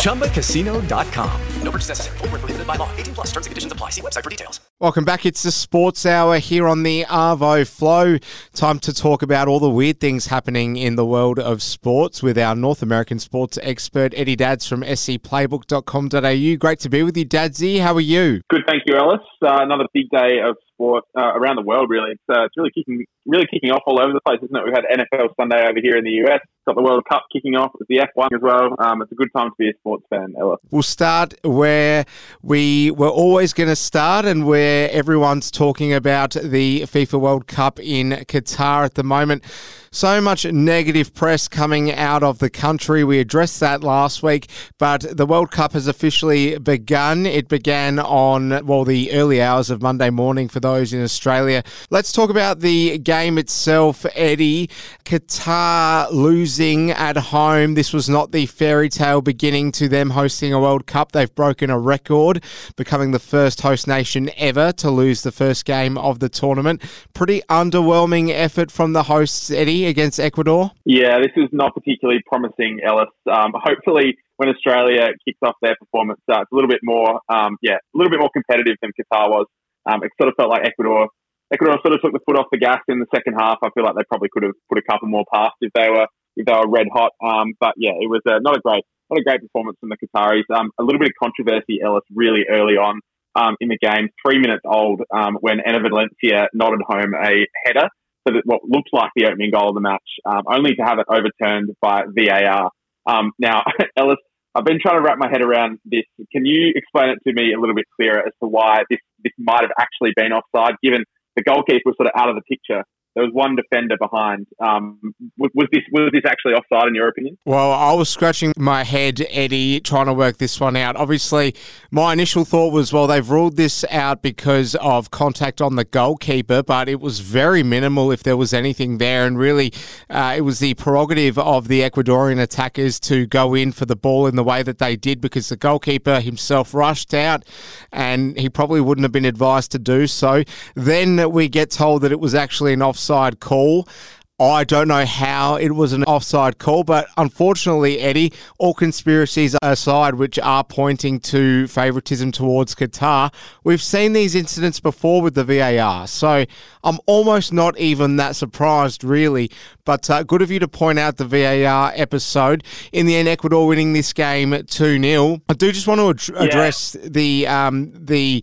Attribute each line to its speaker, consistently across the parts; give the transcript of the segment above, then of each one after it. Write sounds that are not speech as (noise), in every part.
Speaker 1: ChumbaCasino.com. No purchase necessary. Full prohibited by law. 18 plus terms and conditions apply. See website for details.
Speaker 2: Welcome back. It's the Sports Hour here on the Arvo Flow. Time to talk about all the weird things happening in the world of sports with our North American sports expert, Eddie Dads from scplaybook.com.au. Great to be with you, Dadsy. How are you?
Speaker 3: Good, thank you, Ellis. Uh, another big day of sport uh, around the world. Really, it's, uh, it's really kicking really kicking off all over the place, isn't it? We've had NFL Sunday over here in the US. Got the World Cup kicking off with the F1 as well. Um, it's a good time to be a sports fan, Ella.
Speaker 2: We'll start where we were always going to start and where everyone's talking about the FIFA World Cup in Qatar at the moment. So much negative press coming out of the country. We addressed that last week, but the World Cup has officially begun. It began on, well, the early hours of Monday morning for those in Australia. Let's talk about the game itself, Eddie. Qatar losing at home. This was not the fairy tale beginning to them hosting a World Cup. They've broken a record, becoming the first host nation ever to lose the first game of the tournament. Pretty underwhelming effort from the hosts, Eddie, against Ecuador.
Speaker 3: Yeah, this is not particularly promising, Ellis. Um, hopefully, when Australia kicks off their performance, uh, it's a little bit more, um, yeah, a little bit more competitive than Qatar was. Um, it sort of felt like Ecuador Ecuador sort of took the foot off the gas in the second half. I feel like they probably could have put a couple more past if they were if they were red hot. Um, but yeah, it was uh, not a great not a great performance from the Qataris. Um, a little bit of controversy, Ellis, really early on um, in the game, three minutes old, um, when Enner Valencia nodded home a header for the, what looked like the opening goal of the match, um, only to have it overturned by VAR. Um, now, (laughs) Ellis, I've been trying to wrap my head around this. Can you explain it to me a little bit clearer as to why this this might have actually been offside, given the goalkeeper was sort of out of the picture. There was one defender behind. Um, was, was, this was this actually offside in your opinion?
Speaker 2: Well, I was scratching my head, Eddie, trying to work this one out. Obviously, my initial thought was, well, they've ruled this out because of contact on the goalkeeper, but it was very minimal if there was anything there, and really, uh, it was the prerogative of the Ecuadorian attackers to go in for the ball in the way that they did because the goalkeeper himself rushed out, and he probably wouldn't have been advised to do so. Then we get told that it was actually an offside offside call. I don't know how it was an offside call, but unfortunately, Eddie, all conspiracies aside, which are pointing to favouritism towards Qatar, we've seen these incidents before with the VAR. So I'm almost not even that surprised, really. But uh, good of you to point out the VAR episode. In the end, Ecuador winning this game 2 0. I do just want to ad- address yeah. the um, the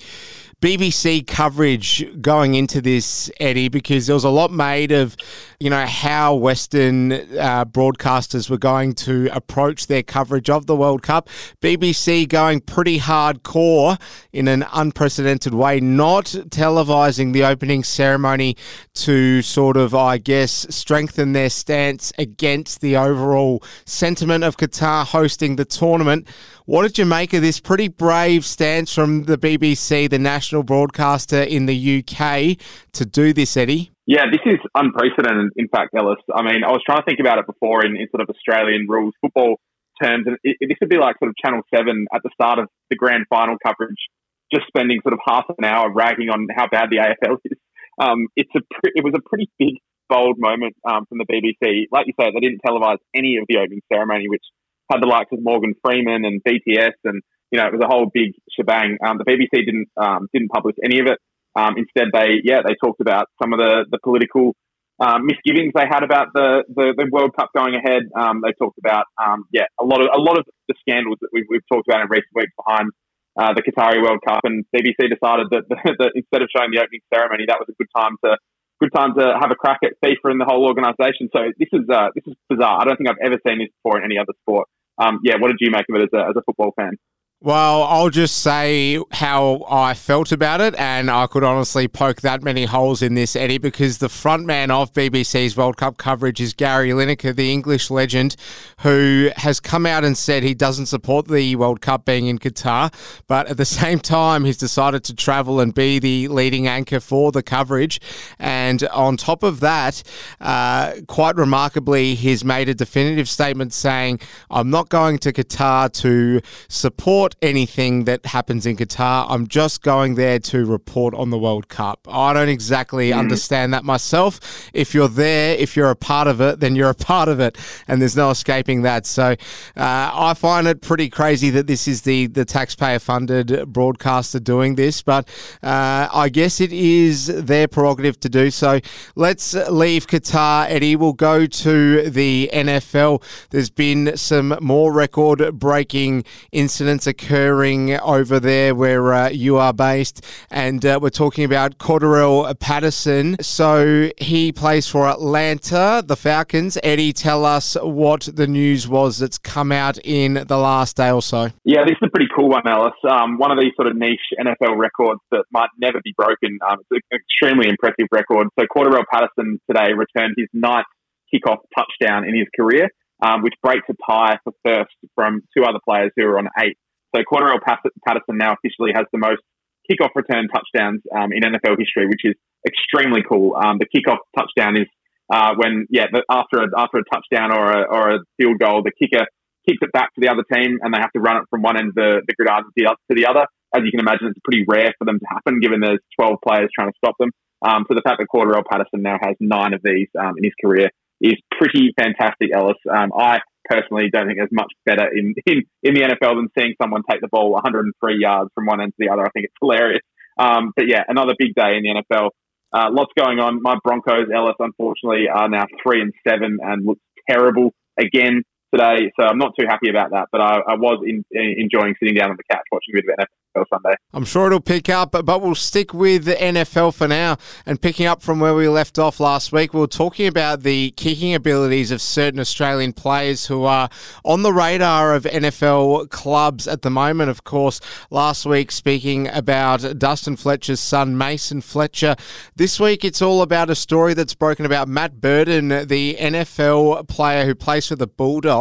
Speaker 2: BBC coverage going into this, Eddie, because there was a lot made of, you know, how Western uh, broadcasters were going to approach their coverage of the World Cup. BBC going pretty hardcore in an unprecedented way, not televising the opening ceremony to sort of, I guess, strengthen their stance against the overall sentiment of Qatar hosting the tournament. What did you make of this pretty brave stance from the BBC, the national broadcaster in the UK, to do this, Eddie?
Speaker 3: Yeah, this is unprecedented, in fact, Ellis. I mean, I was trying to think about it before in, in sort of Australian rules football terms, and it, it, this would be like sort of Channel 7 at the start of the grand final coverage, just spending sort of half an hour ragging on how bad the AFL is. Um, it's a pre- it was a pretty big, bold moment um, from the BBC. Like you say, they didn't televise any of the opening ceremony, which had the likes of Morgan Freeman and BTS, and you know it was a whole big shebang. Um, the BBC didn't um, didn't publish any of it. Um, instead, they yeah they talked about some of the the political uh, misgivings they had about the, the, the World Cup going ahead. Um, they talked about um, yeah a lot of a lot of the scandals that we've, we've talked about in recent weeks behind uh, the Qatari World Cup, and BBC decided (laughs) that, that instead of showing the opening ceremony, that was a good time to good time to have a crack at FIFA and the whole organisation. So this is uh, this is bizarre. I don't think I've ever seen this before in any other sport. Um, yeah, what did you make of it as a, as a football fan?
Speaker 2: Well, I'll just say how I felt about it, and I could honestly poke that many holes in this, Eddie, because the frontman of BBC's World Cup coverage is Gary Lineker, the English legend, who has come out and said he doesn't support the World Cup being in Qatar, but at the (laughs) same time, he's decided to travel and be the leading anchor for the coverage. And on top of that, uh, quite remarkably, he's made a definitive statement saying, I'm not going to Qatar to support support anything that happens in Qatar. I'm just going there to report on the World Cup. I don't exactly mm. understand that myself. If you're there, if you're a part of it, then you're a (laughs) part of it, and there's no escaping that. So uh, I find it pretty crazy that this is the the taxpayer funded broadcaster doing this, but uh, I guess it is their prerogative to do so. Let's leave Qatar, Eddie. We'll go to the NFL. There's been some more record breaking incidents occurring over there where uh, you are based. And uh, we're talking about Cordarrelle Patterson. So he plays for Atlanta, the Falcons. Eddie, tell us what the news was that's come out in the last day or so.
Speaker 3: Yeah, this is a pretty cool one, Alice. Um, one of these sort of niche NFL records that might never be broken. Um, it's an extremely impressive record. So Cordarrelle Patterson today returned his ninth kickoff touchdown in his career. Um, which breaks a tie for first from two other players who are on eight. So Cordarrelle Patterson now officially has the most kickoff return touchdowns um, in NFL history, which is extremely cool. Um, the kickoff touchdown is uh, when, yeah, the, after a, after a touchdown or a, or a field goal, the kicker kicks it back to the other team and they have to run it from one end of the, the gridiron to the, to the other. As you can imagine, it's pretty rare for them to happen given there's 12 players trying to stop them. Um, so the fact that Cordarrelle Patterson now has nine of these um, in his career is pretty fantastic, Ellis. Um, I personally don't think there's much better in, in, in the NFL than seeing someone take the ball 103 yards from one end to the other. I think it's hilarious. Um, but yeah, another big day in the NFL. Uh, lots going on. My Broncos, Ellis, unfortunately, are now three and seven and look terrible again today. So I'm not too happy about that. But I, I was in, enjoying sitting down on the couch watching a bit of NFL Sunday.
Speaker 2: I'm sure it'll pick up, but we'll stick with the NRL for now. And picking up from where we left off last week, we were talking about the kicking abilities of certain Australian players who are on the radar of NFL clubs at the moment. Of course, last week speaking about Dustin Fletcher's son, Mason Fletcher. This week, it's all about a story that's broken about Matt Burton, the NFL player who plays for the Bulldogs.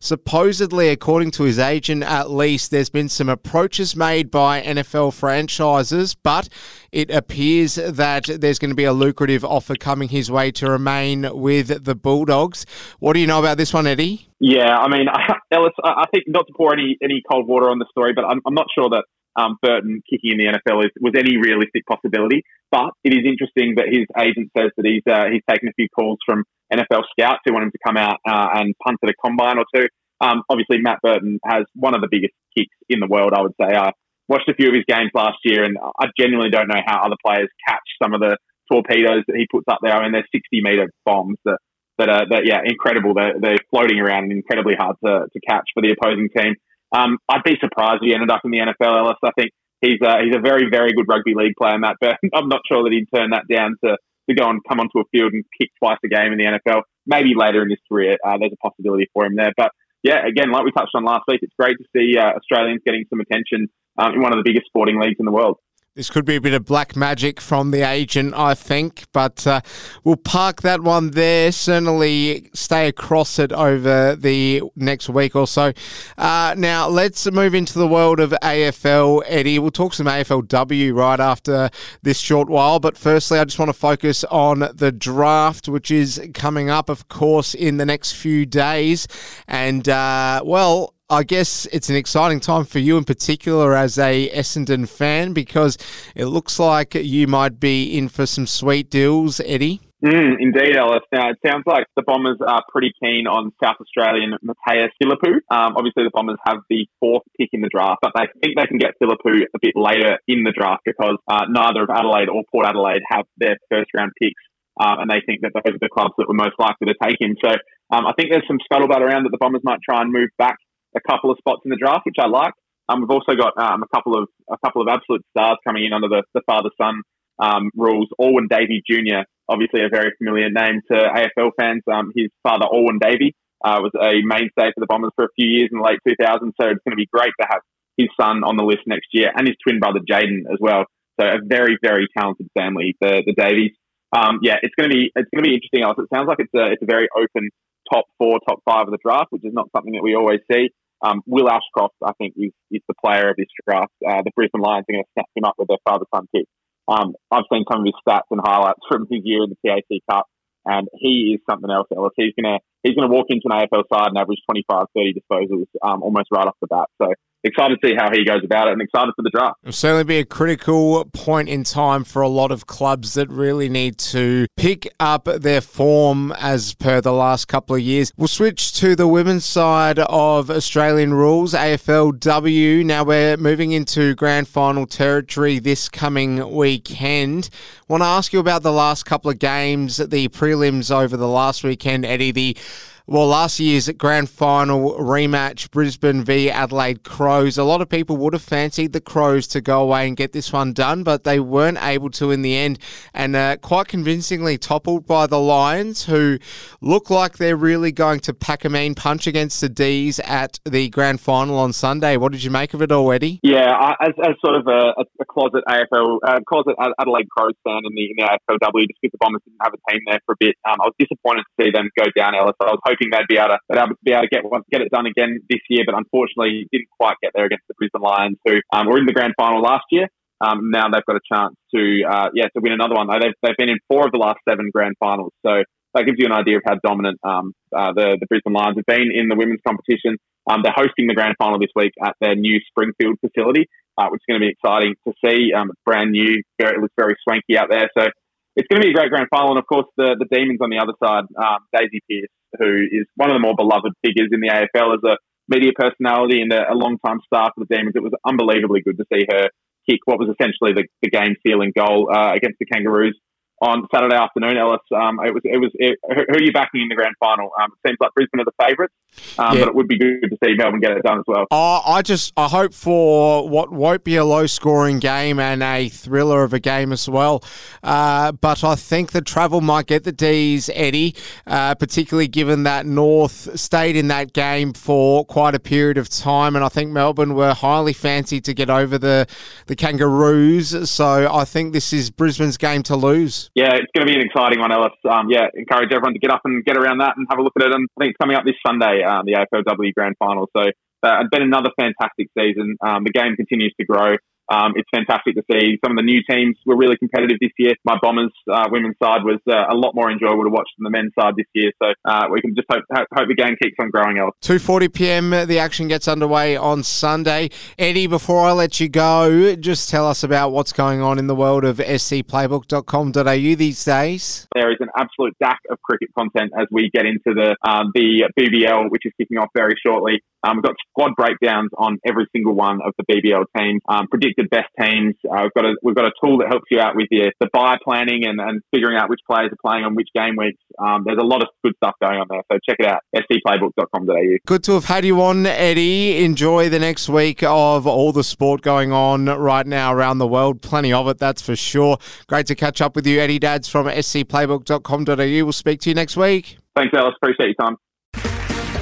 Speaker 2: Supposedly, according to his agent at least, there's been some approaches made by NFL franchises, but it appears that there's going to be a lucrative offer coming his way to remain with the Bulldogs. What do you know about this one, Eddie?
Speaker 3: Yeah, I mean, (laughs) Ellis, I think not to pour any, any cold water on the story, but I'm, I'm not sure that um, Burton kicking in the NFL is, was any realistic possibility. But it is interesting that his agent says that he's uh, he's taken a few calls from NFL scouts who want him to come out uh, and punt at a combine or two. Um, obviously, Matt Burton has one of the biggest kicks in the world, I would say. I watched a few of his games last year, and I genuinely don't know how other players catch some of the torpedoes that he puts up there. I mean, they're 60 meter bombs that, that are, that, yeah, incredible. They're, they're floating around and incredibly hard to, to catch for the opposing team. Um, I'd be surprised if he ended up in the NFL, Ellis. I think he's a, he's a very, very good rugby league player, Matt Burton. (laughs) I'm not sure that he'd turn that down to, to go and come onto a field and kick twice a game in the NFL. Maybe later in his career, uh, there's a possibility for him there. But yeah, again, like we touched on last week, it's great to see uh, Australians getting some attention um, in one of the biggest sporting leagues in the world.
Speaker 2: This could be a bit of black magic from the agent, I think, but uh, we'll park that one there. Certainly stay across it over the next week or so. Uh, now, let's move into the world of AFL. Eddie, we'll talk some AFLW right after this short while, but firstly, I just want to focus on the draft, which is coming up, of course, in the next few days. And, uh, well, I guess it's an exciting time for you in particular as a Essendon fan because it looks like you might be in for some sweet deals, Eddie.
Speaker 3: Mm, indeed, Ellis. Now, it sounds like the Bombers are pretty keen on South Australian Mattaes Phillipou. Um, obviously, the Bombers have the fourth pick in the draft, but they think they can get Phillipou a bit later in the draft because uh, neither of Adelaide or Port Adelaide have their first round picks. Um, and they think that those are the clubs that were most likely to take him. So um, I think there's some scuttlebutt around that the Bombers might try and move back a couple of spots in the draft, which I like. Um, we've also got um, a couple of a couple of absolute stars coming in under the, the father son um, rules. Alwyn Davey Jr. obviously a very familiar name to AFL fans. Um, his father Alwyn Davey uh, was a mainstay for the Bombers for a few years in the late 2000s, so it's going to be great to have his son on the list next year, and his twin brother Jayden as well. So a very, very talented family, the the Daveys. Um, yeah, it's going to be it's going to be interesting. It sounds like it's a it's a very open top four, top five of the draft, which is not something that we always see. Um, Will Ashcroft, I think, is, is the player of this draft. Uh, the Brisbane Lions are going to snap him up with their father-son kick. Um, I've seen some of his stats and highlights (laughs) from his year in the TAC Cup, and he is something else, Ellis. He's going to he's going to walk into an AFL side and average 25, 30 disposals um, almost right off the bat. So excited to see how he goes about it and excited for the draft.
Speaker 2: It'll certainly be a critical point in time for a lot of clubs that really need to pick up their form as per the last couple of years. We'll switch to the women's side of Australian rules, AFLW. Now we're moving into grand final territory this coming weekend. Want to ask you about the last couple of games, the prelims over the last weekend, Eddie. The well, last year's grand final rematch, Brisbane v Adelaide Crows. A lot of people would have fancied the Crows to go away and get this one done, but they weren't able to in the end, and uh, quite convincingly toppled by the Lions, who look like they're really going to pack a mean punch against the D's at the grand final on Sunday. What did you make of it already?
Speaker 3: Yeah, as, as sort of a, a closet AFL, uh, closet Adelaide Crows fan in the, in the AFLW, just because the Bombers didn't have a team there for a bit, um, I was disappointed to see them go down, Ellis. Hoping they'd be able to, be able to get get it done again this year, but unfortunately didn't quite get there against the Brisbane Lions, who um, were in the grand final last year. Um, now they've got a chance to uh, yeah to win another one. They've they've been in four of the last seven grand finals, so that gives you an idea of how dominant um, uh, the the Brisbane Lions have been in the women's competition. Um, they're hosting the grand final this week at their new Springfield facility, uh, which is going to be exciting to see. Um, it's brand new, very, it looks very swanky out there. So it's going to be a great grand final. And of course, the, the Demons on the other side, um, Daisy Pearce, who is one of the more beloved figures in the AFL as a media personality and a, a long-time star for the Demons. It was unbelievably good to see her kick what was essentially the, the game sealing goal uh, against the Kangaroos on Saturday afternoon, Ellis. Um, it was it was it, who are you backing in the grand final? Um, it seems like Brisbane are the favourites, um, yeah. but it would be good to see Melbourne get it done as well.
Speaker 2: Uh, I just I hope for what won't be a low scoring game and a thriller of a game as well. Uh, but I think the travel might get the D's, Eddie, uh, particularly given that North stayed in that game for quite a period of time, and I think Melbourne were highly fancied to get over the the Kangaroos. So I think this is Brisbane's game to lose
Speaker 3: yeah, it's going to be an exciting one, Ellis. Um, yeah, encourage everyone to get up and get around that and have a look at it. And I think it's coming up this Sunday, um, the AFLW Grand Final. So uh, it's been another fantastic season. Um, the game continues to grow. Um, it's fantastic to see some of the new teams were really competitive this year. My Bombers uh, women's side was uh, a lot more enjoyable to watch than the men's side this year. So uh, we can just hope, hope the game keeps on growing. Else.
Speaker 2: 2:40 p.m. The action gets underway on Sunday. Eddie, before I let you go, just tell us about what's going on in the world of scplaybook.com.au these days.
Speaker 3: There is an absolute stack of cricket content as we get into the um, the BBL, which is kicking off very shortly. Um, we've got squad breakdowns on every single one of the BBL teams, um, predicted best teams. Uh, we've got a we've got a tool that helps you out with the the buy planning and, and figuring out which players are playing on which game weeks. Um, there's a lot of good stuff going on there, so check it out. scplaybook.com.au.
Speaker 2: Good to have had you on, Eddie. Enjoy the next week of all the sport going on right now around the world. Plenty of it, that's for sure. Great to catch up with you, Eddie Dads from scplaybook.com.au. We'll speak to you next week.
Speaker 3: Thanks, Alice. Appreciate your time.